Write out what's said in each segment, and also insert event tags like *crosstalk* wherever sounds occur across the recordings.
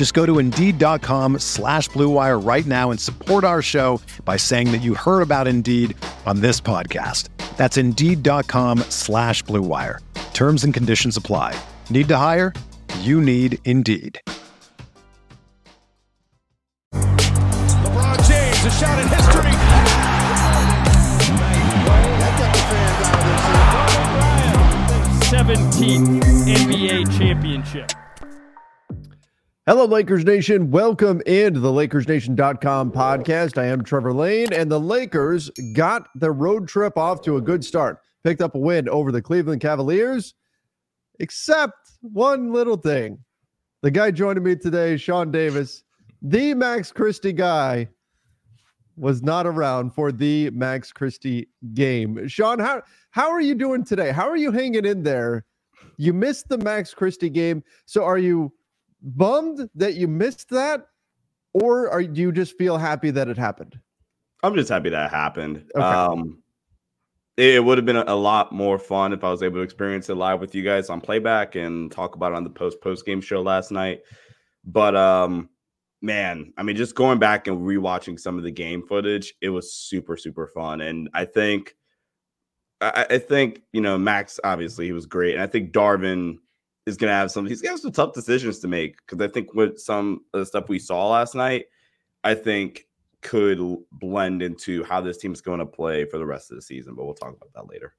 Just go to Indeed.com slash BlueWire right now and support our show by saying that you heard about Indeed on this podcast. That's Indeed.com slash BlueWire. Terms and conditions apply. Need to hire? You need Indeed. LeBron James, a shot at history. 17th NBA championship. Hello, Lakers Nation. Welcome into the LakersNation.com podcast. I am Trevor Lane, and the Lakers got the road trip off to a good start. Picked up a win over the Cleveland Cavaliers, except one little thing. The guy joining me today, Sean Davis, the Max Christie guy, was not around for the Max Christie game. Sean, how how are you doing today? How are you hanging in there? You missed the Max Christie game, so are you bummed that you missed that, or are do you just feel happy that it happened? I'm just happy that happened. Okay. Um, it, it would have been a, a lot more fun if I was able to experience it live with you guys on playback and talk about it on the post post game show last night. But um, man, I mean, just going back and rewatching some of the game footage, it was super super fun, and I think. I, I think you know Max. Obviously, he was great, and I think Darvin is going to have some. He's going to have some tough decisions to make because I think with some of the stuff we saw last night, I think could blend into how this team's going to play for the rest of the season. But we'll talk about that later.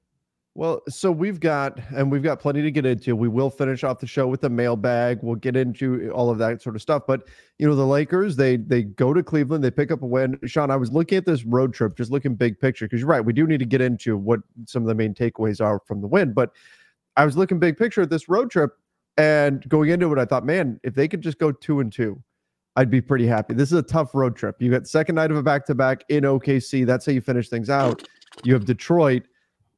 Well, so we've got, and we've got plenty to get into. We will finish off the show with the mailbag. We'll get into all of that sort of stuff. But you know, the Lakers, they they go to Cleveland, they pick up a win. Sean, I was looking at this road trip, just looking big picture, because you're right. We do need to get into what some of the main takeaways are from the win. But I was looking big picture at this road trip and going into it, I thought, man, if they could just go two and two, I'd be pretty happy. This is a tough road trip. You got second night of a back to back in OKC. That's how you finish things out. You have Detroit.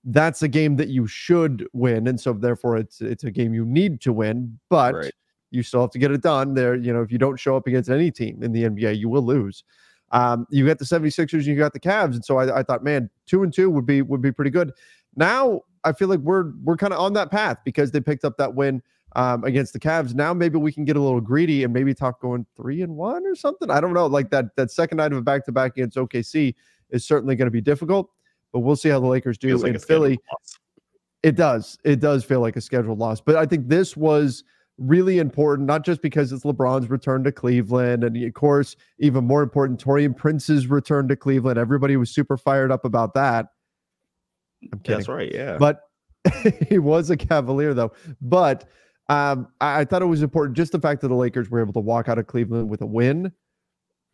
That's a game that you should win, and so therefore it's it's a game you need to win. But Right. you still have to get it done. There, you know, if you don't show up against any team in the NBA, you will lose. Um, you got the 76ers, you got the Cavs, and so I, I thought, man, two and two would be would be pretty good. Now I feel like we're we're kind of on that path because they picked up that win um, against the Cavs. Now maybe we can get a little greedy and maybe talk going three and one or something. I don't know. Like that that second night of a back to back against OKC is certainly going to be difficult, but we'll see how the Lakers do like in Philly. It does. It does feel like a scheduled loss, but I think this was really important, not just because it's LeBron's return to Cleveland, and of course, even more important, Taurean Prince's return to Cleveland. Everybody was super fired up about that. I'm kidding That's right. Yeah. but *laughs* he was a Cavalier though. But um, I, I thought it was important just the fact that the Lakers were able to walk out of Cleveland with a win.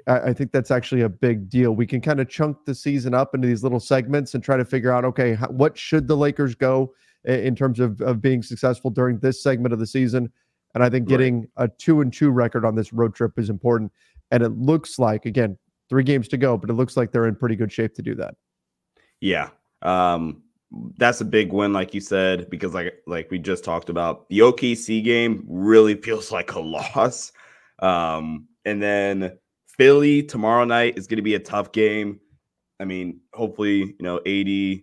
I, I think that's actually a big deal. We can kind of chunk the season up into these little segments and try to figure out okay, how, what should the Lakers go i- in terms of, of being successful during this segment of the season. And I think getting a two and two record on this road trip is important. And it looks like again three games to go, but it looks like they're in pretty good shape to do that. Yeah. Um, that's a big win, like you said, because like like we just talked about, the OKC game really feels *laughs* like a loss. Um, and then Philly tomorrow night is going to be a tough game. I mean, hopefully, you know, AD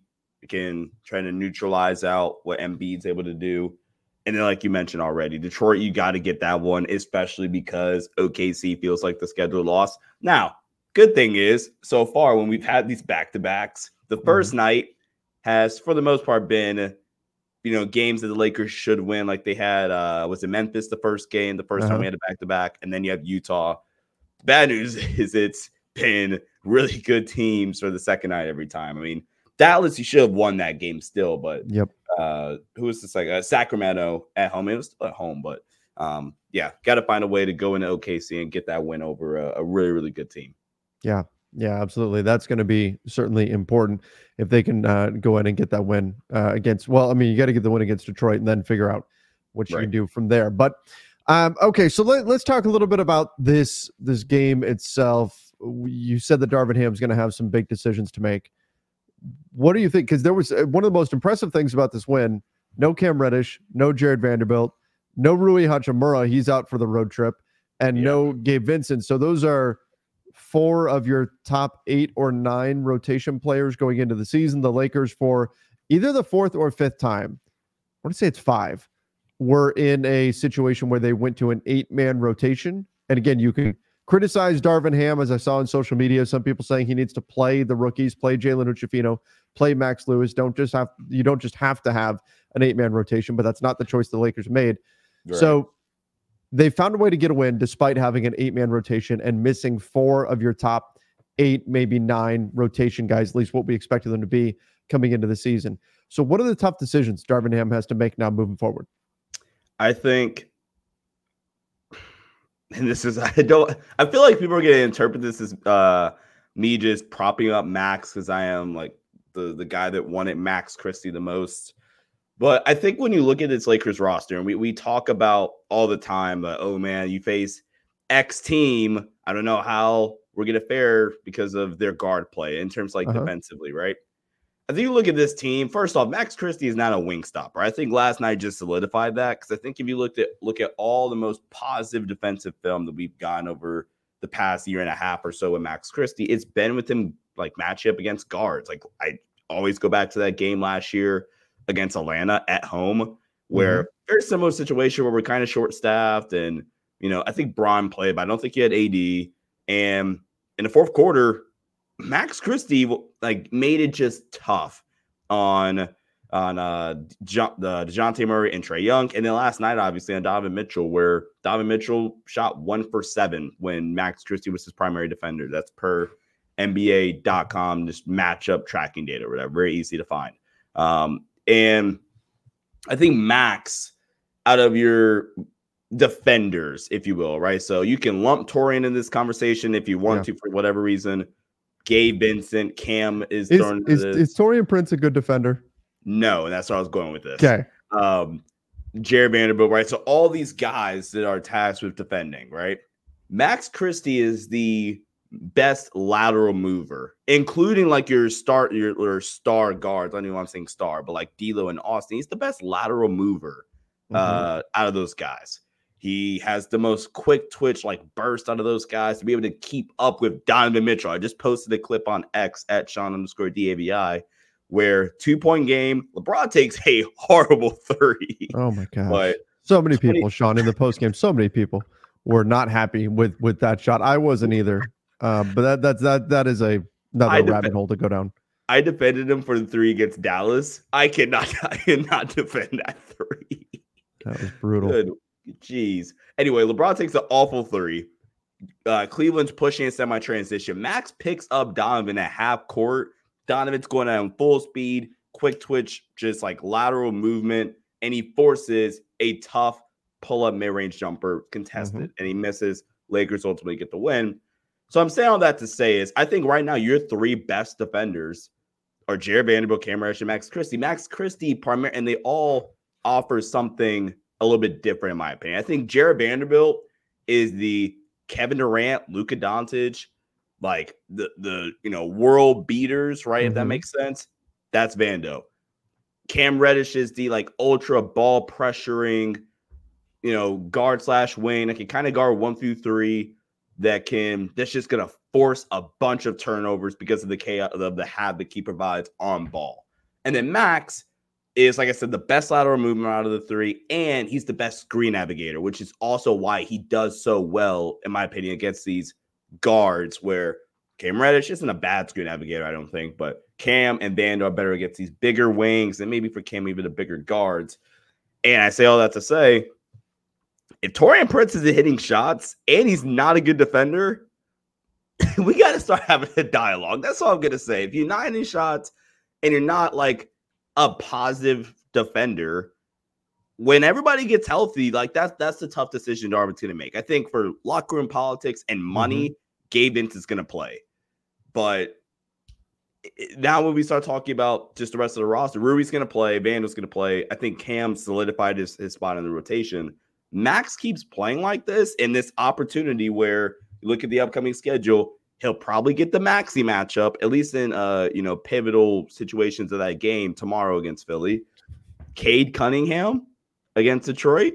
can try to neutralize out what Embiid's able to do. And then, like you mentioned already, Detroit, you got to get that one, especially because OKC feels like the scheduled loss. Now, good thing is, so far when we've had these back to backs, the 1st night has, for the most part, been you know games that the Lakers should win. Like they had, uh was it Memphis the first game, the 1st time Uh-huh. we had a back to back, and then you have Utah. Bad news *laughs* is it's been really good teams for the second night every time. I mean, Dallas, you should have won that game still, but Yep. uh, who was this like uh, Sacramento at home? It was still at home, but um, yeah, got to find a way to go into OKC and get that win over a, a really really good team. Yeah, yeah, absolutely. That's going to be certainly important if they can uh, go in and get that win uh, against. Well, I mean, you got to get the win against Detroit and then figure out what you Right. can do from there. But um, okay, so let, let's talk a little bit about this this game itself. You said that Darvin Ham's going to have some big decisions to make. What do you think? Because there was uh, one of the most impressive things about this win: no Cam Reddish, no Jarred Vanderbilt, no Rui Hachimura. He's out for the road trip, and Yeah. no Gabe Vincent. So those are four of your top eight or nine rotation players going into the season. The Lakers, for either the fourth or fifth time, I want to say it's five, were in a situation where they went to an eight man rotation. And again, you can criticize Darvin Ham, as I saw on social media. Some people saying he needs to play the rookies, play Jalen Hood-Schifino, play Max Lewis. Don't just have you don't just have to have an eight man rotation, but that's not the choice the Lakers made. So they found a way to get a win despite having an eight man rotation and missing four of your top eight, maybe nine rotation guys, at least what we expected them to be coming into the season. So, what are the tough decisions Darvin Ham has to make now moving forward? I think, and this is *laughs* I don't I feel like people are going to interpret this as uh me just propping up Max because I am like the the guy that wanted Max Christie the most. But I think when you look at this Lakers roster, and we, we talk about all the time, but oh man, you face X team. I don't know how we're gonna fare because of their guard play in terms like Uh-huh. defensively, right? I think you look at this team. First off, Max Christie is not a wing stopper. I think last night just solidified that because I think if you looked at look at all the most positive defensive film that we've gotten over the past year and a half or so with Max Christie, it's been with him like matchup against guards. Like I always go back to that game last year against Atlanta at home, where very similar situation where we're kind of short staffed and you know I think Bron played, but I don't think he had AD. And in the fourth quarter, Max Christie like made it just tough on on uh John, the Dejounte Murray and Trae Young, and then last night obviously on Donovan Mitchell, where Donovan Mitchell shot one for seven when Max Christie was his primary defender. That's per NBA.com, just matchup tracking data, or whatever. Very easy to find. Um, and I think Max out of your defenders, if you will, right? So you can lump Taurean in this conversation if you want Yeah. to for whatever reason. Gabe Vincent, Cam is, Is, is, this. is Taurean Prince a good defender? no, and that's where I was going with this. Okay. Um, Jarred Vanderbilt, right? So all these guys that are tasked with defending, right? Max Christie is the best lateral mover, including like your star, your, your star guards. I don't know why I'm saying star, but like D'Lo and Austin, he's the best lateral mover Mhm. uh, out of those guys. He has the most quick twitch, like burst out of those guys to be able to keep up with Donovan Mitchell. I just posted a clip on X at Sean underscore DAVI where two point game, LeBron takes a *laughs* horrible three. oh my God. But so many 20 people, Sean, in the post game, so many people were not happy with with that shot. I wasn't either. Uh, but that that's that that is a another I rabbit hole to go down. I defended him for the three against Dallas. I cannot, *laughs* I cannot defend that three. That was brutal. Good. Jeez. Anyway, LeBron takes an awful three. Uh, Cleveland's pushing in semi transition. Max picks up Donovan at half court. Donovan's going on full speed, quick twitch, just like lateral movement, and he forces a tough pull up mid range jumper contested, and he misses. Lakers ultimately get the win. So I'm saying all that to say is I think right now your three best defenders are Jarred Vanderbilt, Cam Reddish, and Max Christie. Max Christie, primary, and they all offer something a little bit different, in my opinion. I think Jarred Vanderbilt is the Kevin Durant, Luka Doncic, like the the you know world beaters, right? If that Mhm. makes sense, that's Vando. Cam Reddish is the like ultra ball pressuring, you know, guard slash wing. I can kind of guard one through three. That can that's just gonna force a bunch of turnovers because of the chaos of the havoc he provides on ball. And then Max is, like I said, the best lateral movement out of the three, and he's the best screen navigator, which is also why he does so well, in my opinion, against these guards where Cam Reddish isn't a bad screen navigator, I don't think, but Cam and Vando are better against these bigger wings and maybe for Cam, even the bigger guards. And I say all that to say, if Taurean Prince isn't hitting shots and he's not a good defender, *laughs* we got to start having a dialogue. That's all I'm going to say. If you're not hitting shots and you're not like a positive defender, when everybody gets healthy, like that's that's the tough decision Darvin's going to make. I think for locker room politics and money, mm-hmm. Gabe Vincent's going to play. But now when we start talking about just the rest of the roster, Ruby's going to play, Vander's going to play. I think Cam solidified his, his spot in the rotation. Max keeps playing like this in this opportunity where you look at the upcoming schedule, he'll probably get the Maxey matchup, at least in uh, you know, pivotal situations of that game tomorrow against Philly. Cade Cunningham against Detroit.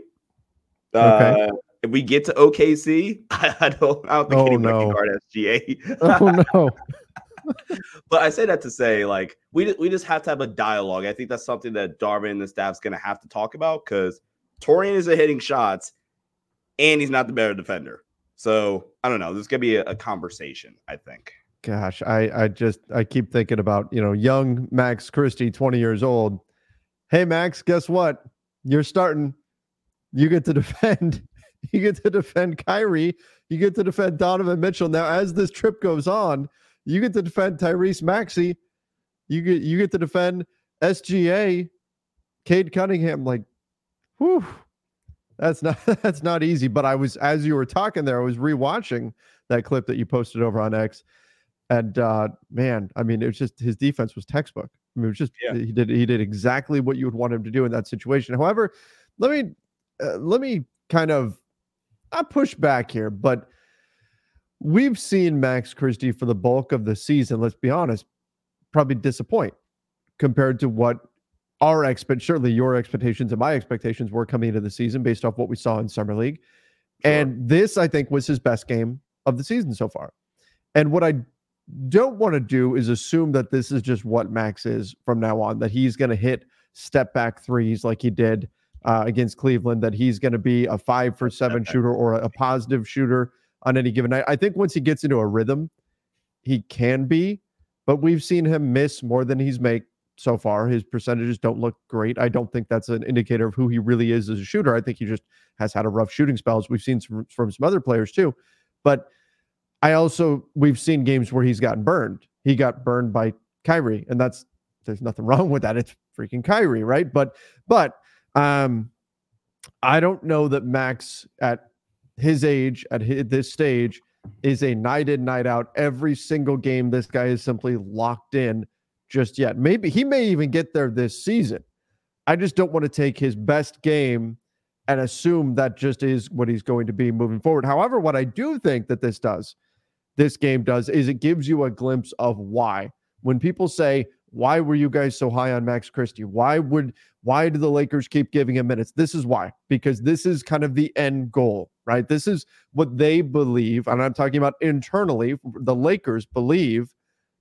Okay. Uh, if we get to OKC, *laughs* I, don't, I don't think oh, anybody no. can guard SGA. *laughs* oh no. *laughs* but I say that to say, like, we we just have to have a dialogue. I think that's something that Darvin and the staff's going to have to talk about because Taurean is a hitting shots, and he's not the better defender. So I don't know. There's going to be a, a conversation. I think. Gosh, I I just I keep thinking about you know young Max Christie, 20 years old. Hey Max, guess what? You're starting. You get to *laughs* defend. You get to defend Kyrie. You get to defend Donovan Mitchell. Now, as this trip goes on, you get to defend Tyrese Maxey. You get you get to defend SGA, Cade Cunningham. Like, whew, that's not *laughs* that's not easy. But I was as you were talking there, I was rewatching that clip that you posted over on X, and uh, man, I mean, it was just his defense was textbook. I mean, it was just yeah. he did he did exactly what you would want him to do in that situation. However, let me uh, let me kind of I push back here, but we've seen Max Christie for the bulk of the season, let's be honest, probably disappoint compared to what our expect surely your expectations and my expectations were coming into the season based off what we saw in summer league. Sure. And this, I think, was his best game of the season so far. And what I don't want to do is assume that this is just what Max is from now on, that he's going to hit step back threes like he did uh, against Cleveland, that he's going to be a five for seven *laughs* shooter or a positive shooter on any given night. I think once he gets into a rhythm, he can be, but we've seen him miss more than he's made so far. His percentages don't look great. I don't think that's an indicator of who he really is as a shooter. I think he just has had a rough shooting spells. We've seen from some other players too, but I also we've seen games where he's gotten burned. He got burned by Kyrie, and that's there's nothing *laughs* wrong with that. It's freaking Kyrie, right? But but um, I don't know that Max at his age at his, this stage is a night in, night out. Every single game, this guy is simply locked in just yet. Maybe he may even get there this season. I just don't want to take his best game and assume that just is what he's going to be moving forward. However, what I do think that this does, this game does, is it gives you a glimpse of why. When people say, why were you guys so high on Max Christie? Why would why do the Lakers keep giving him minutes? This is why. Because this is kind of the end goal, right? This is what they believe, and I'm talking about internally. The Lakers believe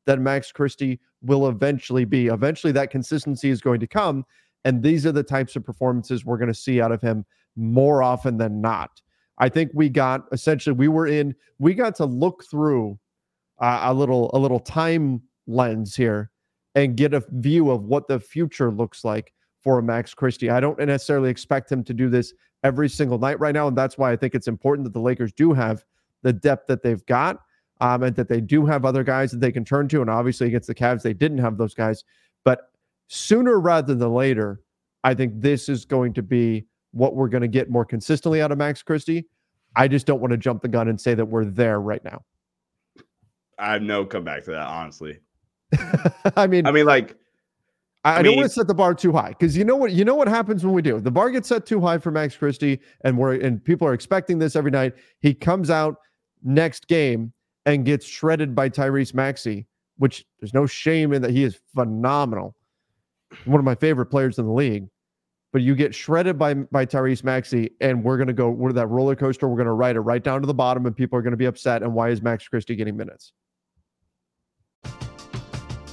that Max Christie will eventually be. Eventually, that consistency is going to come, and these are the types of performances we're going to see out of him more often than not. I think we got essentially we were in we got to look through uh, a little a little time lens here and get a view of what the future looks like for Max Christie. I don't necessarily expect him to do this every single night right now. And that's why I think it's important that the Lakers do have the depth that they've got um, and that they do have other guys that they can turn to. And obviously, against the Cavs, they didn't have those guys. But sooner rather than later, I think this is going to be what we're going to get more consistently out of Max Christie. I just don't want to jump the gun and say that we're there right now. I have no comeback to that, honestly. *laughs* I mean, I mean, like, I, I don't want to set the bar too high because you know what you know what happens when we do the bar gets set too high for Max Christie and we're and people are expecting this every night. He comes out next game and gets shredded by Tyrese Maxey, which there's no shame in that he is phenomenal, one of my favorite players in the league. But you get shredded by by Tyrese Maxey, and we're gonna go we're that roller coaster. We're gonna ride it right down to the bottom, and people are gonna be upset. And why is Max Christie getting minutes?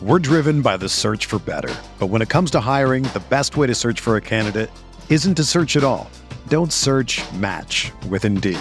We're driven by the search for better. But when it comes to hiring, the best way to search for a candidate isn't to search at all. Don't search match with Indeed.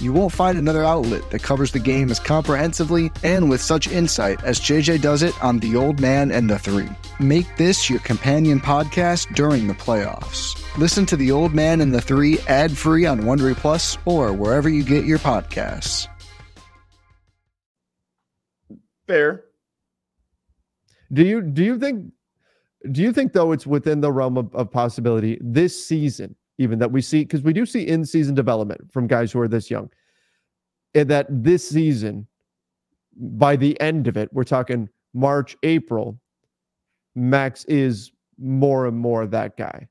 You won't find another outlet that covers the game as comprehensively and with such insight as JJ does it on The Old Man and the Three. Make this your companion podcast during the playoffs. Listen to The Old Man and the Three ad free on Wondery Plus or wherever you get your podcasts. Fair. Do you do you think do you think though it's within the realm of, of possibility this season, even that we see because we do see in season development from guys who are this young, and that this season, by the end of it, we're talking March, April, Max is more and more that guy.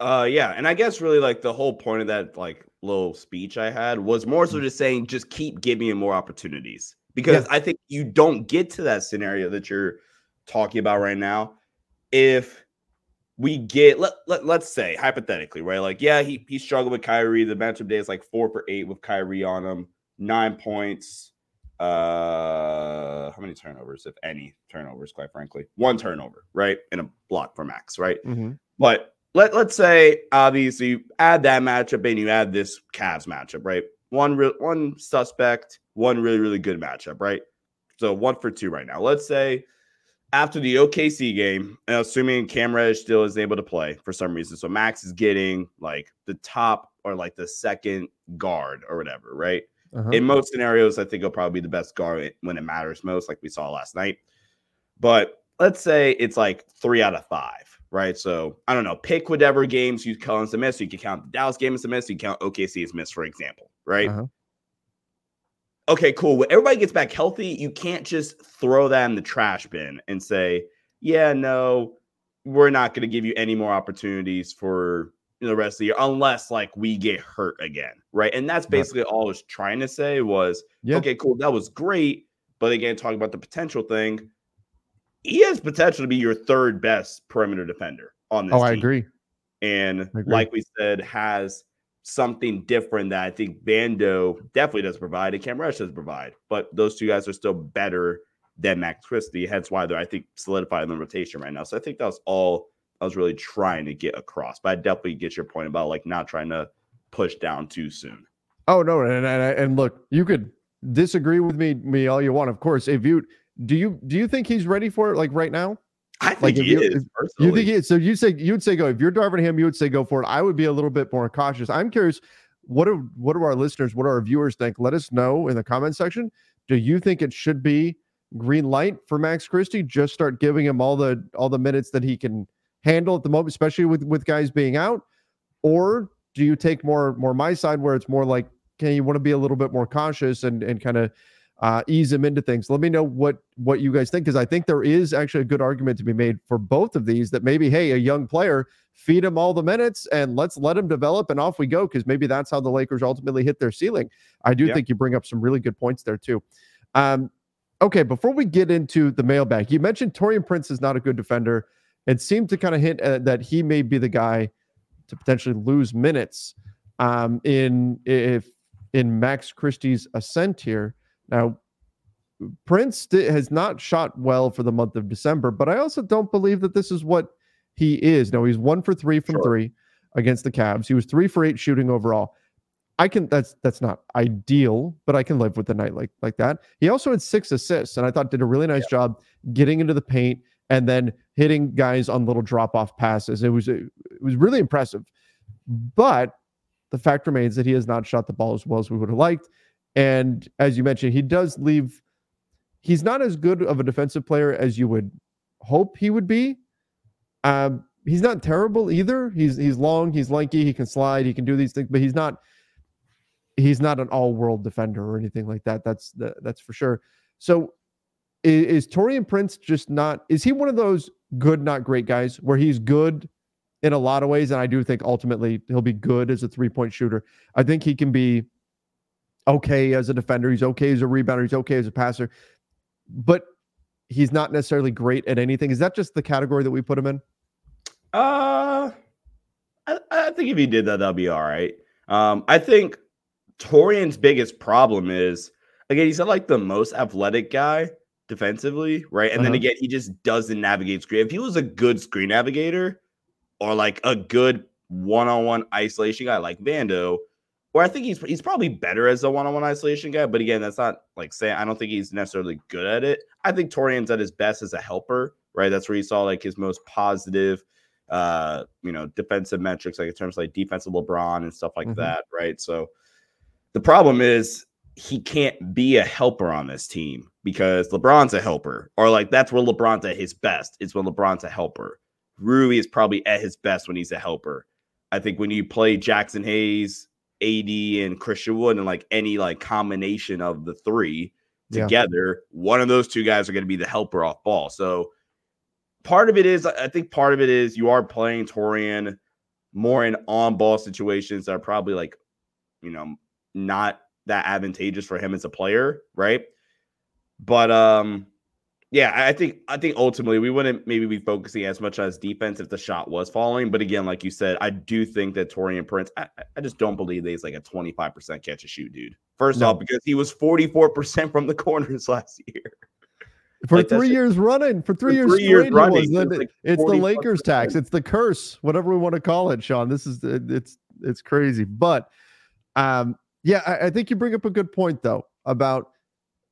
Uh yeah, and I guess really like the whole point of that like little speech I had was more so just saying just keep giving him more opportunities because Yeah. I think you don't get to that scenario that you're talking about right now if we get let, let let's say hypothetically right like yeah he he struggled with Kyrie the matchup day is like four for eight with Kyrie on him nine points uh how many turnovers if any turnovers quite frankly one turnover right in a block for Max right but let, let's say obviously you add that matchup and you add this Cavs matchup, right? One real one suspect, one really, really good matchup, right? So one for two right now. Let's say after the OKC game, assuming Cam Reddish still is able to play for some reason. So Max is getting like the top or like the second guard or whatever, right? Uh-huh. In most scenarios, I think he'll probably be the best guard when it matters most, like we saw last night. But let's say it's like three out of five, right? So I don't know, pick whatever games you count as a miss. You can count the Dallas game as a miss, you count OKC as miss, for example, right? Uh-huh. Okay, cool. When everybody gets back healthy, you can't just throw that in the trash bin and say, yeah, no, we're not going to give you any more opportunities for the rest of the year unless like we get hurt again, right? And that's basically all I was trying to say was Yeah. okay, cool, that was great. But again, talking about the potential thing, he has potential to be your third best perimeter defender on this Oh, I agree. And agree. like we said, has something different that I think Vando definitely does provide and Cam Rush does provide. But those two guys are still better than Max Christie. Hence why they're, I think, solidified in the rotation right now. So I think that was all I was really trying to get across. But I definitely get your point about like not trying to push down too soon. Oh no, and, and and look, you could disagree with me me all you want. Of course, if you do you do you think he's ready for it like right now? I think Like, if he you- is. You think it, so? You say you'd say go if you're driving him, you would say go for it. I would be a little bit more cautious. I'm curious. What do what do our listeners, what do our viewers think? Let us know in the comment section. Do you think it should be green light for Max Christie? Just start giving him all the all the minutes that he can handle at the moment, especially with with guys being out, or do you take more more my side where it's more like, can you want to be a little bit more cautious and and kind of uh, ease him into things. Let me know what what you guys think because I think there is actually a good argument to be made for both of these. That maybe, hey, a young player, feed him all the minutes and let's let him develop, and off we go. Because maybe that's how the Lakers ultimately hit their ceiling. I do Yeah. think you bring up some really good points there too. Um, okay, before we get into the mailbag, you mentioned Taurean Prince is not a good defender. It seemed to kind of hint at that he may be the guy to potentially lose minutes um, in if in Max Christie's ascent here. Now, Prince has not shot well for the month of December, but I also don't believe that this is what he is. No, he's one for three from sure. three against the Cavs. He was three for eight shooting overall. I can that's that's not ideal, but I can live with the night like like that. He also had six assists, and I thought did a really nice yeah. job getting into the paint and then hitting guys on little drop off passes. It was it was really impressive. But the fact remains that he has not shot the ball as well as we would have liked. And as you mentioned, he does leave. He's not as good of a defensive player as you would hope he would be. Um, he's not terrible either. He's he's long, he's lanky, he can slide, he can do these things, but he's not he's not an all-world defender or anything like that. That's that's for sure. So is, is Taurean Prince just not is he one of those good, not great guys where he's good in a lot of ways? And I do think ultimately he'll be good as a three-point shooter. I think he can be okay as a defender, he's okay as a rebounder, he's okay as a passer, but he's not necessarily great at anything. Is that just the category that we put him in? Uh I, I think if he did that, that'll be all right. Um, I think Taurean's biggest problem is again, he's not like the most athletic guy defensively, right? And uh-huh. then again, he just doesn't navigate screen. If he was a good screen navigator or like a good one-on-one isolation guy like Vando, or I think he's he's probably better as a one-on-one isolation guy. But again, that's not like saying I don't think he's necessarily good at it. I think Taurean's at his best as a helper, right? That's where you saw like his most positive uh, you know, defensive metrics, like in terms of like defensive LeBron and stuff like mm-hmm. that, right? So the problem is he can't be a helper on this team because LeBron's a helper, or like that's where LeBron's at his best. It's when LeBron's a helper. Rui is probably at his best when he's a helper. I think when you play Jaxson Hayes, AD, and Christian Wood, and like any like combination of the three together, yeah. one of those two guys are going to be the helper off ball. So part of it is, I think part of it is you are playing Taurean more in on ball situations that are probably like, you know, not that advantageous for him as a player, right? But um, yeah, I think I think ultimately we wouldn't maybe be focusing as much on his defense if the shot was falling. But again, like you said, I do think that Taurean Prince, I, I just don't believe that he's like a 25% catch a shoot, dude. First no. off, because he was 44% from the *laughs* corners last year. For like three years running, for three, for three years, years running, it's, like it's the Lakers tax, it's the curse, whatever we want to call it, Sean. This is it's it's crazy, but um, yeah, I, I think you bring up a good point though about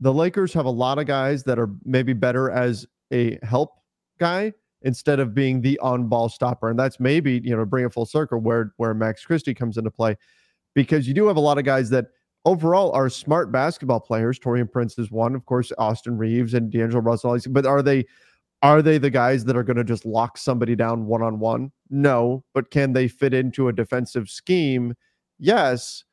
the Lakers have a lot of guys that are maybe better as a help guy instead of being the on-ball stopper, and that's maybe you know bring a full circle where where Max Christie comes into play, because you do have a lot of guys that overall are smart basketball players. Taurean Prince is one, of course, Austin Reaves and D'Angelo Russell. But are they are they the guys that are going to just lock somebody down one on one? No, but can they fit into a defensive scheme? Yes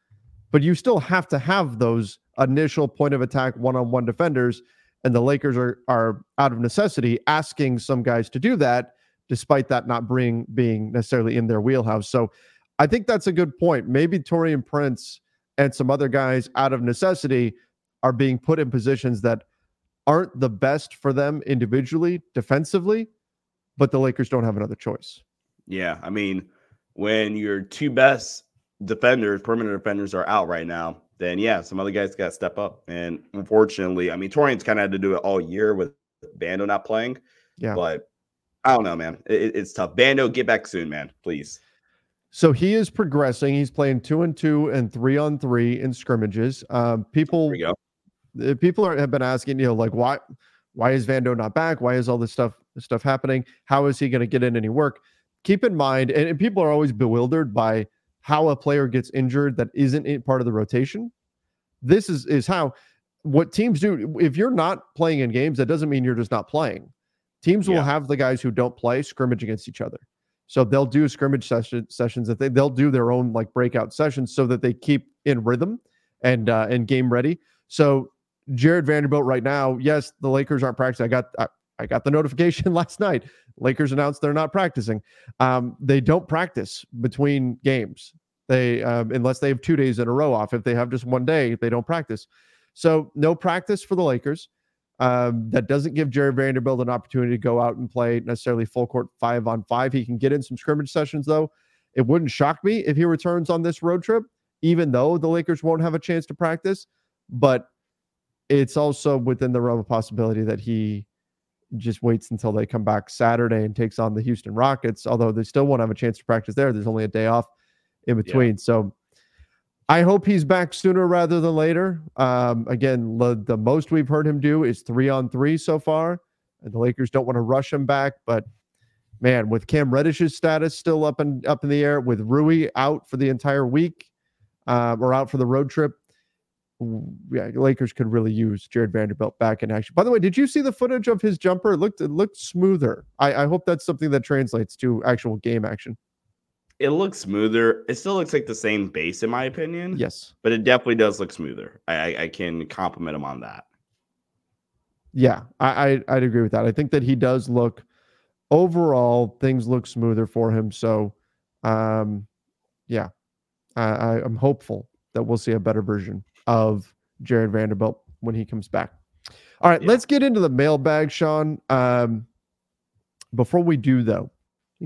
but you still have to have those initial point of attack one-on-one defenders and the Lakers are are out of necessity asking some guys to do that despite that not being being necessarily in their wheelhouse. So I think that's a good point. Maybe Taurean Prince and some other guys out of necessity are being put in positions that aren't the best for them individually defensively, but the Lakers don't have another choice. Yeah, I mean, when your two best defenders, permanent defenders are out right now, then yeah, some other guys got to step up. And unfortunately, I mean, Taurean's kind of had to do it all year with Vando not playing. Yeah. But I don't know, man. It, it's tough. Vando, get back soon, man. Please. So he is progressing. He's playing two and two and three on three in scrimmages. Um, people, people are, have been asking, you know, like why, why is Vando not back? Why is all this stuff this stuff happening? How is he going to get in any work? Keep in mind, and, and people are always bewildered by how a player gets injured that isn't part of the rotation. This is is how what teams do. If you're not playing in games, that doesn't mean you're just not playing. Teams yeah. will have the guys who don't play scrimmage against each other. So they'll do scrimmage session, sessions that they they'll do their own like breakout sessions so that they keep in rhythm and uh, and game ready. So Jarred Vanderbilt right now, yes, the Lakers aren't practicing. I got I, I got the notification *laughs* last night. Lakers announced they're not practicing. Um, they don't practice between games. They um, unless they have two days in a row off. If they have just one day, they don't practice. So no practice for the Lakers. Um, that doesn't give Jarred Vanderbilt an opportunity to go out and play necessarily full court five on five. He can get in some scrimmage sessions though. It wouldn't shock me if he returns on this road trip even though the Lakers won't have a chance to practice. But it's also within the realm of possibility that he just waits until they come back Saturday and takes on the Houston Rockets, although they still won't have a chance to practice there. There's only a day off in between. Yeah. So I hope he's back sooner rather than later. Um, again, the, the most we've heard him do is three on three so far. And the Lakers don't want to rush him back, but man, with Cam Reddish's status still up and up in the air, with Rui out for the entire week um, or out for the road trip, yeah, Lakers could really use Jarred Vanderbilt back in action. By the way, did you see the footage of his jumper? It looked it looked smoother. I, I hope that's something that translates to actual game action. It looks smoother. It still looks like the same base, in my opinion. Yes, but it definitely does look smoother. I, I, I can compliment him on that. Yeah, I, I would agree with that. I think that he does look overall things look smoother for him. So, um, yeah, I, I'm hopeful that we'll see a better version of Jarred Vanderbilt when he comes back. All right, yeah. let's get into the mailbag, Sean. Um, before we do, though,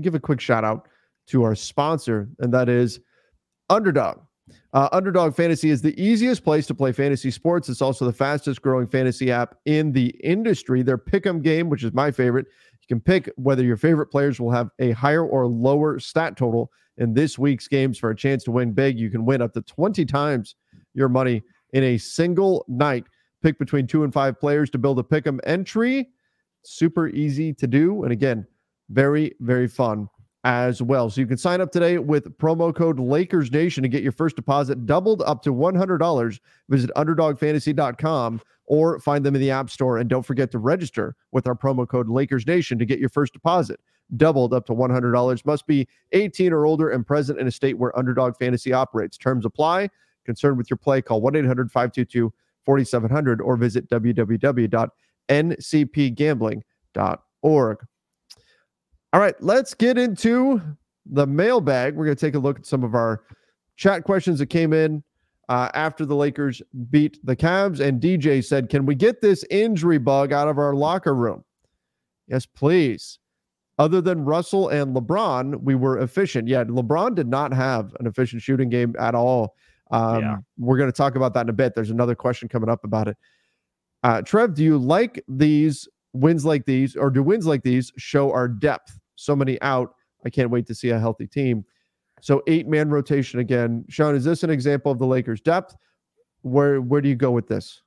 give a quick shout out to our sponsor, and that is Underdog. Uh, Underdog Fantasy is the easiest place to play fantasy sports. It's also the fastest growing fantasy app in the industry. Their pick'em game, which is my favorite, you can pick whether your favorite players will have a higher or lower stat total in this week's games for a chance to win big. You can win up to 20 times your money in a single night. Pick between two and five players to build a pick'em entry. Super easy to do. And again, very, very fun as well. So you can sign up today with promo code Lakers Nation to get your first deposit doubled up to $100. Visit underdogfantasy.com or find them in the App Store. And don't forget to register with our promo code Lakers Nation to get your first deposit doubled up to $100. Must be 18 or older and present in a state where Underdog Fantasy operates. Terms apply. Concerned with your play, call 1 800 522 4700 or visit www.ncpgambling.org. All right, let's get into the mailbag. We're going to take a look at some of our chat questions that came in uh, after the Lakers beat the Cavs. And DJ said, Can we get this injury bug out of our locker room? Yes, please. Other than Russell and LeBron, we were efficient. Yeah, LeBron did not have an efficient shooting game at all um, yeah. We're going to talk about that in a bit. There's another question coming up about it. Uh, Trev, do you like these wins like these, or do wins like these show our depth? So many out. I can't wait to see a healthy team. So eight man rotation again. Sean, is this an example of the Lakers' depth? Where where do you go with this?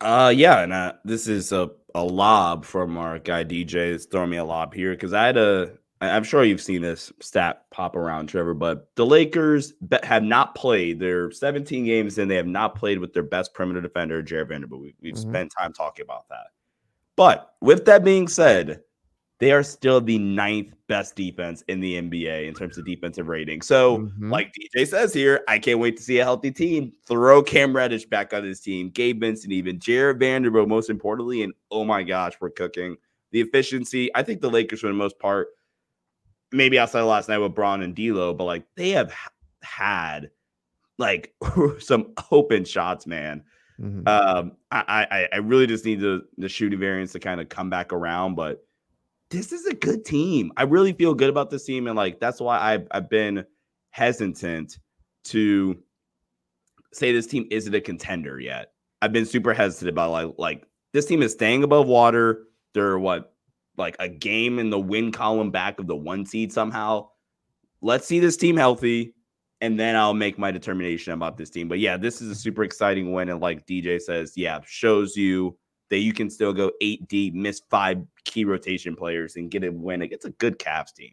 Uh yeah, and uh, this is a, a lob from our guy DJ. Is throwing me a lob here because I had a I'm sure you've seen this stat pop around, Trevor, but the Lakers have not played. They're 17 games and they have not played with their best perimeter defender, Jarred Vanderbilt. We, have mm-hmm. spent time talking about that. But with that being said, they are still the ninth best defense in the NBA in terms of defensive rating. So, mm-hmm. like DJ says here, I can't wait to see a healthy team. Throw Cam Reddish back on his team, Gabe Vincent, even Jarred Vanderbilt, most importantly. And oh my gosh, we're cooking. The efficiency, I think the Lakers, for the most part, maybe outside of last night with Bron and D'Lo, but like they have had like *laughs* some open shots, man. Mm-hmm. Um, I, I I really just need the the shooting variance to kind of come back around, but this is a good team. I really feel good about this team, and like that's why I've I've been hesitant to say this team isn't a contender yet. I've been super hesitant about like like this team is staying above water. They're what like a game in the win column back of the one seed somehow. Let's see this team healthy, and then I'll make my determination about this team. But yeah, this is a super exciting win. And like DJ says, yeah, shows you that you can still go eight deep, miss five key rotation players, and get a win against a good Cavs team.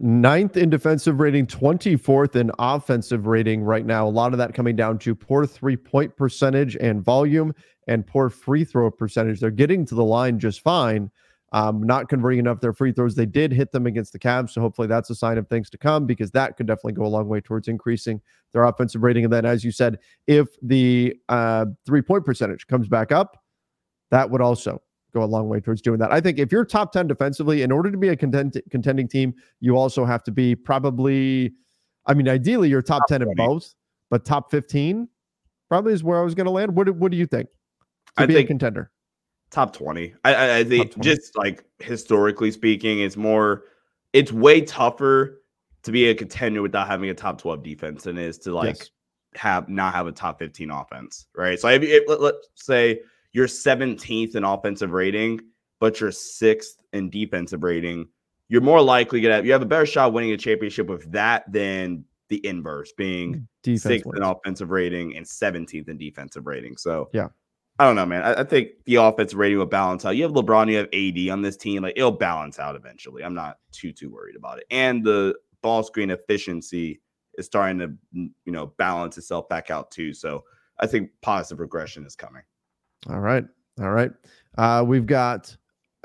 Ninth in defensive rating, 24th in offensive rating right now. A lot of that coming down to poor three point percentage and volume and poor free throw percentage. They're getting to the line just fine, um, not converting enough their free throws. They did hit them against the Cavs, so hopefully that's a sign of things to come because that could definitely go a long way towards increasing their offensive rating. And then, as you said, if the uh, three point percentage comes back up, that would also go a long way towards doing that. I think if you're top 10 defensively, in order to be a content- contending team, you also have to be probably, I mean, ideally you're top, top 10 in both, but top 15 probably is where I was going to land. What, what do you think to I be think, a contender? Top 20. I, I, I think just like historically speaking, it's more, it's way tougher to be a contender without having a top 12 defense than it is to like Yes. have not have a top 15 offense, right? So if, if let, let's say you're 17th in offensive rating, but you're sixth in defensive rating, you're more likely to have you have a better shot winning a championship with that than the inverse being Defense sixth wins. in offensive rating and 17th in defensive rating. So Yeah. I don't know, man. I, I think the offensive rating will balance out. You have LeBron, you have AD on this team. Like it'll balance out eventually. I'm not too too worried about it. And the ball screen efficiency is starting to you know balance itself back out too. So I think positive regression is coming. All right. All right. Uh, we've got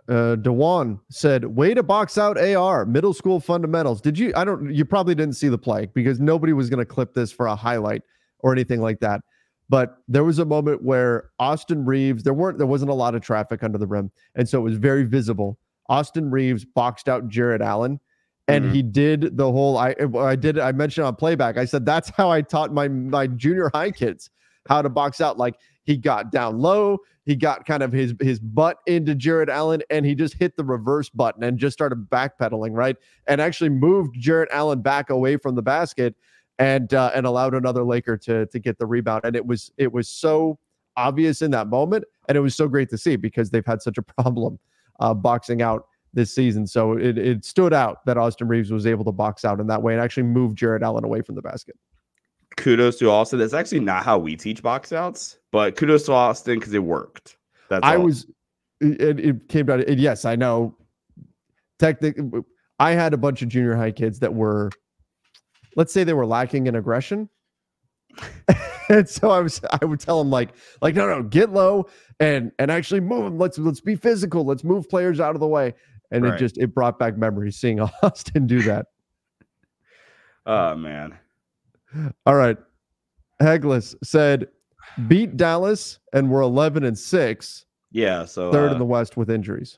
uh Dewan said, way to box out AR, middle school fundamentals. Did you I don't you probably didn't see the play because nobody was gonna clip this for a highlight or anything like that. But there was a moment where Austin Reaves, there weren't there wasn't a lot of traffic under the rim, and so it was very visible. Austin Reaves boxed out Jarrett Allen. And Mhm. he did the whole I I did I mentioned on playback. I said that's how I taught my my junior high kids how to box out. Like he got down low, he got kind of his his butt into Jarrett Allen, and he just hit the reverse button and just started backpedaling, right? And actually moved Jarrett Allen back away from the basket and uh, and allowed another Laker to to get the rebound. And it was it was so obvious in that moment, and it was so great to see because they've had such a *laughs* problem uh, boxing out this season. So it it stood out that Austin Reaves was able to box out in that way and actually move Jarrett Allen away from the basket. Kudos to Austin. That's actually not how we teach box outs, but kudos to Austin because it worked. That's I all. was it, it came down to yes, I know technically I had a bunch of junior high kids that were let's say they were lacking in aggression. *laughs* and so I was I would tell them like like no no get low and and actually move 'em. let's let's be physical let's move players out of the way and it just it brought back memories seeing *laughs* Austin do that. *laughs* oh man. All right. Heglis said beat Dallas and we're 11 and 6 Yeah. So third uh, in the west with injuries.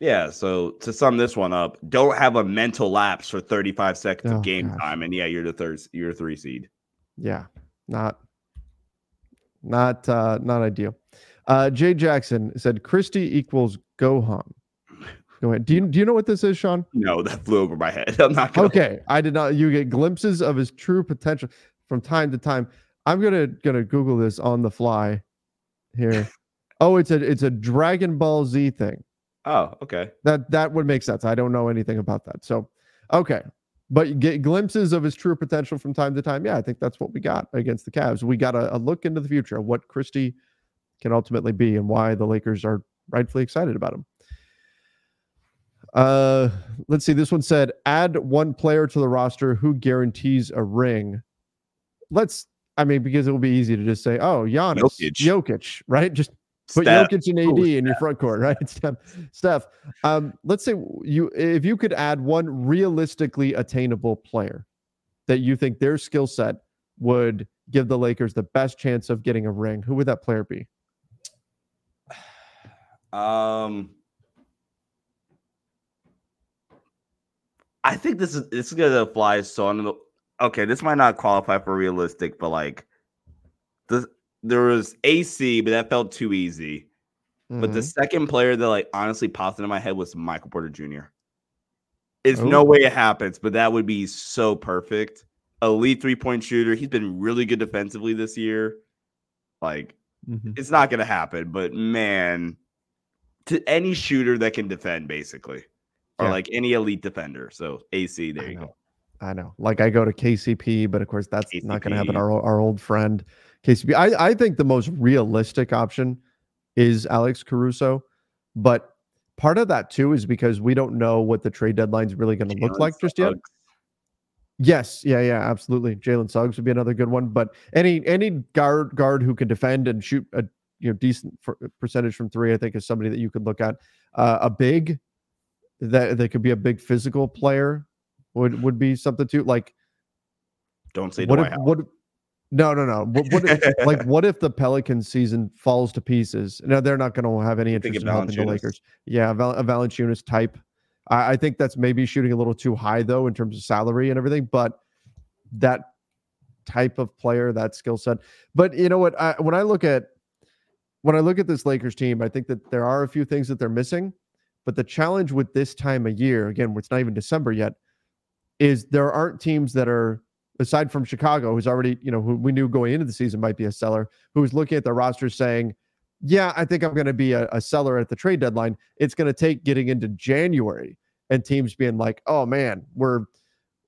Yeah, so to sum this one up, don't have a mental lapse for 35 seconds Oh, of game gosh. time, and yeah, you're the third, you're a three seed. yeah not not uh not ideal uh jay jackson said christie equals gohan go ahead do you do you know what this is sean No, that flew over my head. *laughs* I'm not gonna. okay i did not you get glimpses of his true potential from time to time i'm gonna gonna google this on the fly here *laughs* oh it's a it's a dragon ball z thing Oh, okay. that that would make sense. I don't know anything about that. So okay. But you get glimpses of his true potential from time to time. Yeah i think that's what we got against the Cavs. we got a, a look into the future of what christie can ultimately be and why the lakers are rightfully excited about him. Uh let's see. This one said add one player to the roster who guarantees a ring. Let's i mean because it will be easy to just say oh Giannis, Jokic. Jokic right? Just Put Steph. Jokic and AD in your front court, *laughs* right? Steph. Steph. Um, let's say you if you could add one realistically attainable player that you think their skill set would give the Lakers the best chance of getting a ring, who would that player be? *sighs* Um, I think this is this is gonna fly so the. Okay, this might not qualify for realistic, but like, this there was AC, but that felt too easy. But the Mhm. second player that like honestly popped into my head was Michael Porter Jr. It's no way it happens, but that would be so perfect. Elite three point shooter. He's been really good defensively this year. Like Mhm. it's not gonna happen, but man, to any shooter that can defend, basically, or Yeah. like any elite defender. So AC, there I you know. go. I know. Like I go to KCP, but of course that's not going to happen. Our our old friend KCP. I I think the most realistic option is Alex Caruso, but part of that too is because we don't know what the trade deadline is really going to look like just yet. Yes, yeah, yeah, absolutely. Jalen Suggs would be another good one, but any any guard guard who can defend and shoot a you know decent for, percentage from three, I think is somebody that you could look at. Uh, a big that that could be a big physical player would would be something too. Like Don't say what if what? No, no, no. What, what if, like *laughs* what if the Pelicans season falls to pieces? No, they're not going to have any interest in helping the Lakers. Yeah, Val, a Valanciunas type. I, I think that's maybe shooting a little too high though in terms of salary and everything. But that type of player, that skill set. But you know what? I, when I look at when I look at this Lakers team, I think that there are a few things that they're missing. But the challenge with this time of year, again, it's not even December yet, is there aren't teams that are aside from Chicago, who's already, you know, who we knew going into the season might be a seller, who's looking at the roster saying, Yeah, I think I'm going to be a, a seller at the trade deadline. It's going to take getting into January and teams being like, Oh man, we're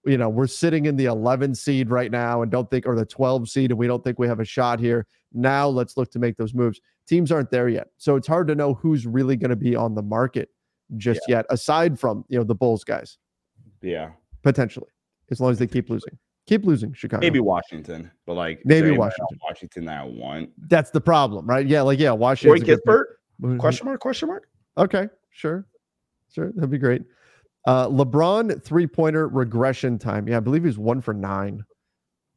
you know, we're sitting in the 11 seed right now and don't think, or the 12 seed, and we don't think we have a shot here. Now let's look to make those moves. Teams aren't there yet. So it's hard to know who's really going to be on the market just yeah. yet, aside from, you know, the Bulls guys. Yeah. Potentially, as long as they keep losing. Keep losing, Chicago. Maybe Washington, but like maybe Washington. Washington that I want. That's the problem, right? Yeah, like yeah, Washington. Or Kispert? Question mark? Question mark? Okay, sure, sure, that'd be great. Uh, LeBron three pointer regression time. Yeah, I believe he's one for nine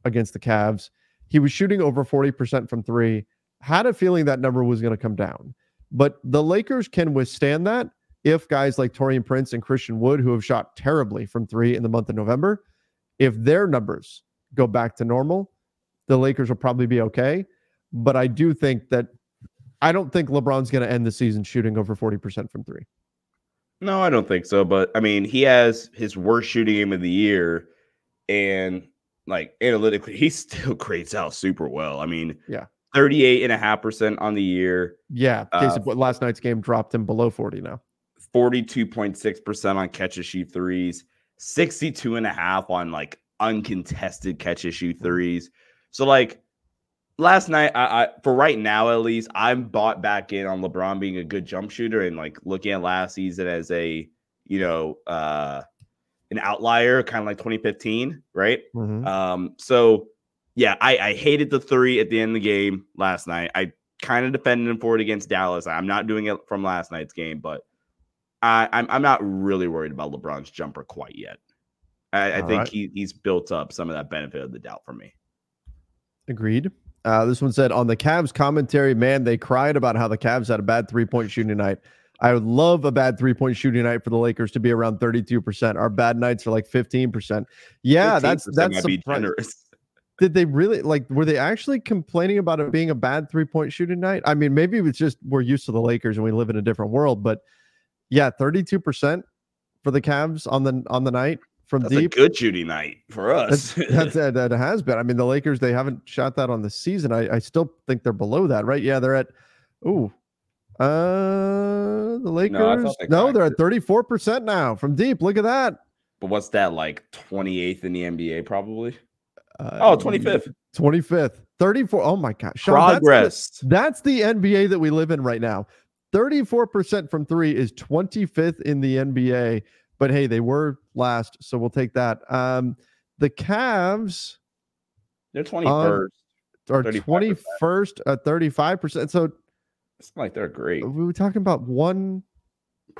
against the Cavs. He was shooting over 40% from three. Had a feeling that number was going to come down. But the Lakers can withstand that if guys like Taurean Prince and Christian Wood, who have shot terribly from three in the month of November, if their numbers go back to normal, the Lakers will probably be okay. But I do think that I don't think LeBron's going to end the season shooting over 40% from three. No, I don't think so. But I mean, he has his worst shooting game of the year. And like analytically, *laughs* he still grades out super well. I mean, yeah, 38 and a half percent on the year. Yeah. Uh, last night's game dropped him below 40 now. 42.6% on catch shoot threes, 62 and a half on like uncontested catch issue threes. So like last night, I, I, for right now at least, I'm bought back in on LeBron being a good jump shooter and like looking at last season as a you know uh an outlier, kind of like 2015, right? Mm-hmm. Um, so yeah, I, I hated the three at the end of the game last night. I kind of defended him for it against Dallas. I'm not doing it from last night's game, but I, I'm I'm not really worried about LeBron's jumper quite yet. I, I think right. he, he's built up some of that benefit of the doubt for me. Agreed. Uh, this one said on the Cavs commentary, man, they cried about how the Cavs had a bad three point shooting night. I would love a bad three point shooting night for the Lakers to be around 32%. Our bad nights are like 15%. Yeah, 15% that's that's generous. *laughs* Did they really like were they actually complaining about it being a bad three point shooting night? I mean, maybe it's just we're used to the Lakers and we live in a different world, but yeah, 32% for the Cavs on the on the night from that's deep. good shooting night for us. *laughs* that's, that's that has been. I mean, the Lakers they haven't shot that on the season. I, I still think they're below that, right? Yeah, they're at ooh. Uh the Lakers. No, they no they're at 34% now from deep. Look at that. But what's that like 28th in the NBA probably? Uh, oh, 25th. 25th. 34. Oh my gosh. Sean, Progress. That's the, that's the NBA that we live in right now. 34% from three is 25th in the NBA. But hey, they were last, so we'll take that. Um, the Cavs, they're 21st. Are 21st at 35%. So it's like they're great. We were talking about one.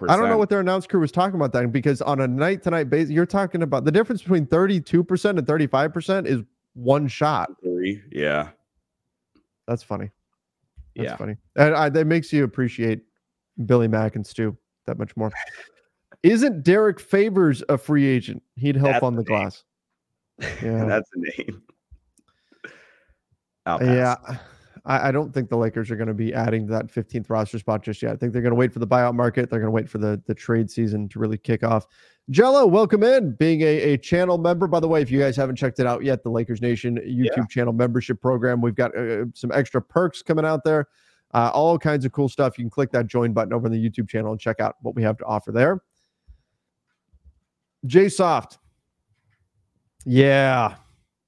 I don't know what their announce crew was talking about that because on a night to night basis, you're talking about the difference between 32% and 35% is one shot. Three. Yeah. That's funny. That's yeah. funny. And I, that makes you appreciate Billy Mac and Stu that much more. Isn't Derrick Favors a free agent? He'd help That's on the, the glass. *laughs* Yeah. That's the name. *laughs* Yeah. I, I, don't think the Lakers are going to be adding that 15th roster spot just yet. I think they're going to wait for the buyout market. They're going to wait for the, the trade season to really kick off. Jello, welcome in. Being a, a channel member, by the way, if you guys haven't checked it out yet, the Lakers Nation YouTube yeah. channel membership program. We've got uh, some extra perks coming out there, uh, all kinds of cool stuff. You can click that join button over on the YouTube channel and check out what we have to offer there. J Soft. Yeah.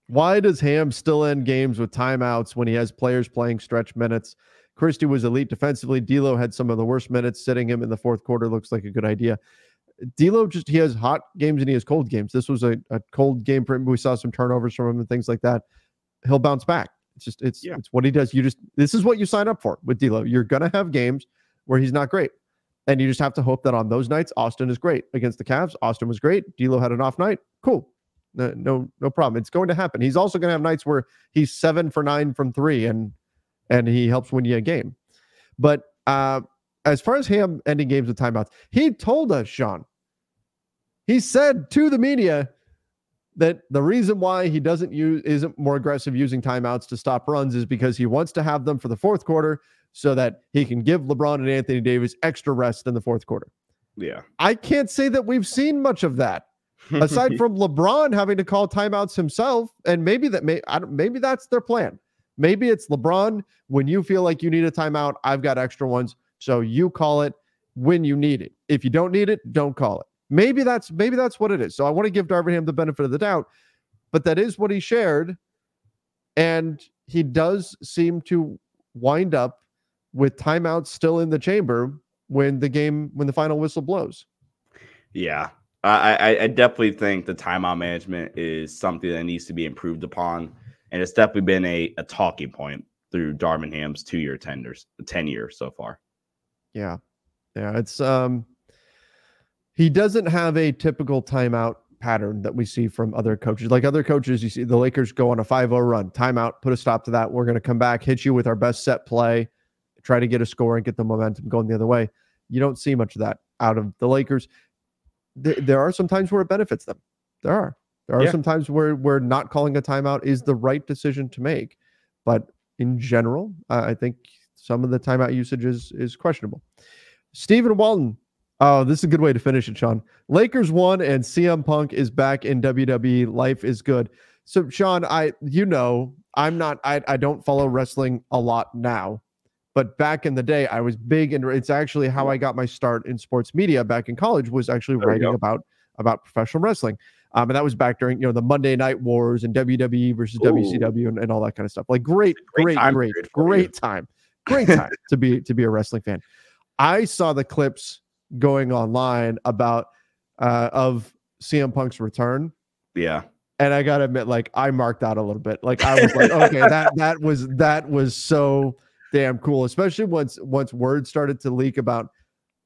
Why does Ham still end games with timeouts when he has players playing stretch minutes? Christie was elite defensively. D'Lo had some of the worst minutes. Sitting him in the fourth quarter looks like a good idea. D'Lo just he has hot games and he has cold games. This was a, a cold game for him. We saw some turnovers from him and things like that. He'll bounce back. It's just it's yeah. it's what he does. You just this is what you sign up for with D'Lo. You're gonna have games where he's not great, and you just have to hope that on those nights Austin is great against the Cavs. Austin was great. D'Lo had an off night. Cool, no no, no problem. It's going to happen. He's also going to have nights where he's seven for nine from three, and and he helps win you a game. But uh, as far as him ending games with timeouts, he told us, Sean, he said to the media that the reason why he doesn't use isn't more aggressive using timeouts to stop runs is because he wants to have them for the fourth quarter so that he can give LeBron and Anthony Davis extra rest in the fourth quarter. Yeah. I can't say that we've seen much of that aside *laughs* from LeBron having to call timeouts himself, and maybe that may I don't, maybe that's their plan. Maybe it's LeBron when you feel like you need a timeout. I've got extra ones, so you call it when you need it. If you don't need it, don't call it. Maybe that's maybe that's what it is. So I want to give Darvin Ham the benefit of the doubt, but that is what he shared, and he does seem to wind up with timeouts still in the chamber when the game when the final whistle blows. Yeah, I, I, definitely think the timeout management is something that needs to be improved upon, and it's definitely been a, a talking point through Darvin Ham's two year tenders, ten years so far. Yeah, yeah, it's um, he doesn't have a typical timeout pattern that we see from other coaches. Like other coaches, you see the Lakers go on a 5-0 run, timeout, put a stop to that. We're going to come back, hit you with our best set play, try to get a score and get the momentum going the other way. You don't see much of that out of the Lakers. Th- there are some times where it benefits them. There are. There are Yeah. some times where where not calling a timeout is the right decision to make, but in general, uh, I think some of the timeout usage is is questionable. Stephen Walton. Oh, this is a good way to finish it, Sean. Lakers won and CM Punk is back in WWE. Life is good. So, Sean, I you know, I'm not I I don't follow wrestling a lot now. But back in the day, I was big and it's actually how I got my start in sports media back in college was actually There writing about about professional wrestling. Um, and that was back during you know the Monday Night Wars and WWE versus Ooh. WCW and, and all that kind of stuff. Like great, Great great, great, period for you. great time, great time to be to be a wrestling fan. I saw the clips going online about uh, of CM Punk's return, Yeah, and I gotta admit, like I marked out a little bit. Like I was like, okay, that that was that was so damn cool, especially once once word started to leak about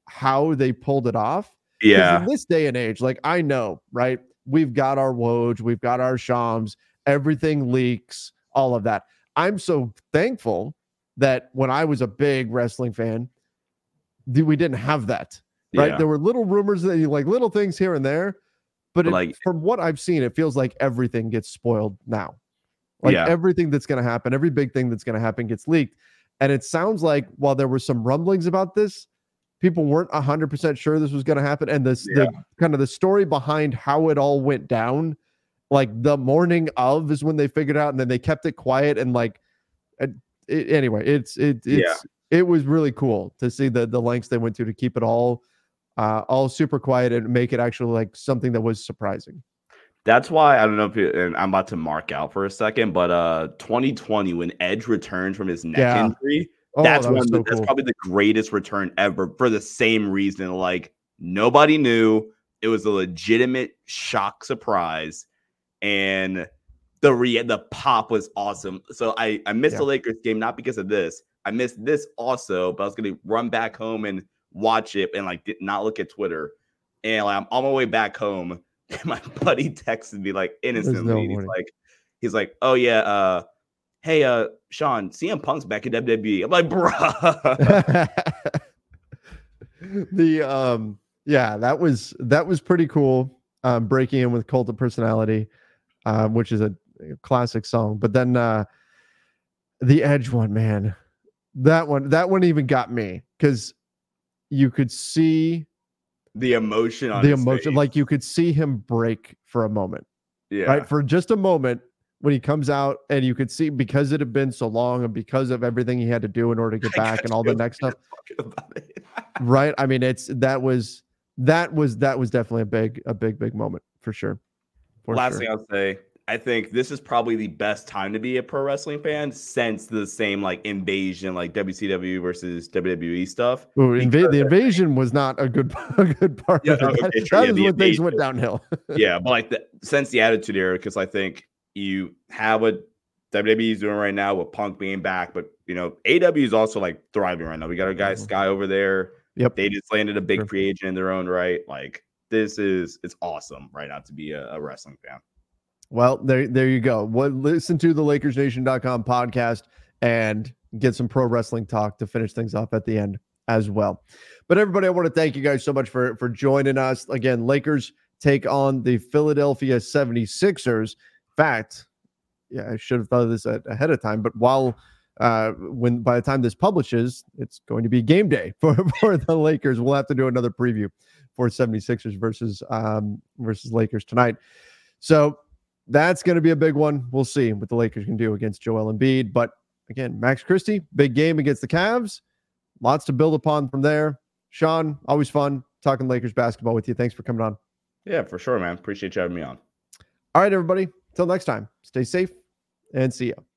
how they pulled it off. yeah, In this day and age, like I know, right? We've got our Woj, we've got our Shams, everything leaks, all of that. I'm so thankful that when I was a big wrestling fan, we didn't have that. Right. yeah. There were little rumors that like little things here and there. But But, it, like- from what I've seen, it feels like everything gets spoiled now. Like Yeah. everything that's going to happen, every big thing that's going to happen gets leaked. And it sounds like while there were some rumblings about this, people weren't 100% sure this was going to happen. And this, the kind of the story behind how it all went down, like the morning of is when they figured out and then they kept it quiet. And like, uh, it, anyway, it's, it, it's, it was really cool to see the, the lengths they went to to keep it all, uh, all super quiet and make it actually like something that was surprising. That's why I don't know if you, and I'm about to mark out for a second, but uh 2020 when Edge returned from his neck Yeah. injury, Oh, that's that one the- so that's cool. probably the greatest return ever for the same reason. Like nobody knew it was a legitimate shock surprise, and the re- the pop was awesome. So I I missed the Yeah. Lakers game not because of this. I missed this also, but I was gonna run back home and watch it and like did not look at Twitter. And like, I'm on my way back home, and *laughs* my buddy texted me like innocently. no he's like, he's like, oh yeah, uh, hey, uh, Sean, CM Punk's back in WWE. I'm like, bruh. *laughs* the um yeah that was that was pretty cool um breaking in with cult of personality um which is a, a classic song but then uh the edge one man that one that one even got me because you could see the emotion on the his emotion face. like you could see him break for a moment yeah, right for just a moment when he comes out and you could see because it had been so long and because of everything he had to do in order to get *laughs* I back and all the next stuff talking about it. right i mean it's that was that was that was definitely a big a big big moment for sure for Last sure. thing I'll say, I think this is probably the best time to be a pro wrestling fan since the same like invasion, like WCW versus WWE stuff. Ooh, because- the invasion was not a good *laughs* a good part Yeah, of okay, That, sure, that yeah, is when things went downhill. *laughs* yeah, but like the, since the Attitude Era, because I think you have what WWE is doing right now with Punk being back, but you know AEW is also like thriving right now. We got our guy Mhm. Sky over there. Yep. They just landed a big free agent in their own right. Like this is it's awesome right now to be a, a wrestling fan. Well, there there you go. Listen to the LakersNation.com podcast and get some pro wrestling talk to finish things off at the end as well. But everybody, I want to thank you guys so much for for joining us. Again, Lakers take on the Philadelphia 76ers. Fact, yeah, I should have thought of this ahead of time, but while uh when by the time this publishes, it's going to be game day *laughs* for, for the Lakers. We'll have to do another preview for 76ers versus um, versus Lakers tonight. So that's going to be a big one. We'll see what the Lakers can do against Joel Embiid. But again, Max Christie, big game against the Cavs. Lots to build upon from there. Sean, always fun talking Lakers basketball with you. Thanks for coming on. Yeah, for sure, man. Appreciate you having me on. All right, everybody. Till next time, stay safe and see you.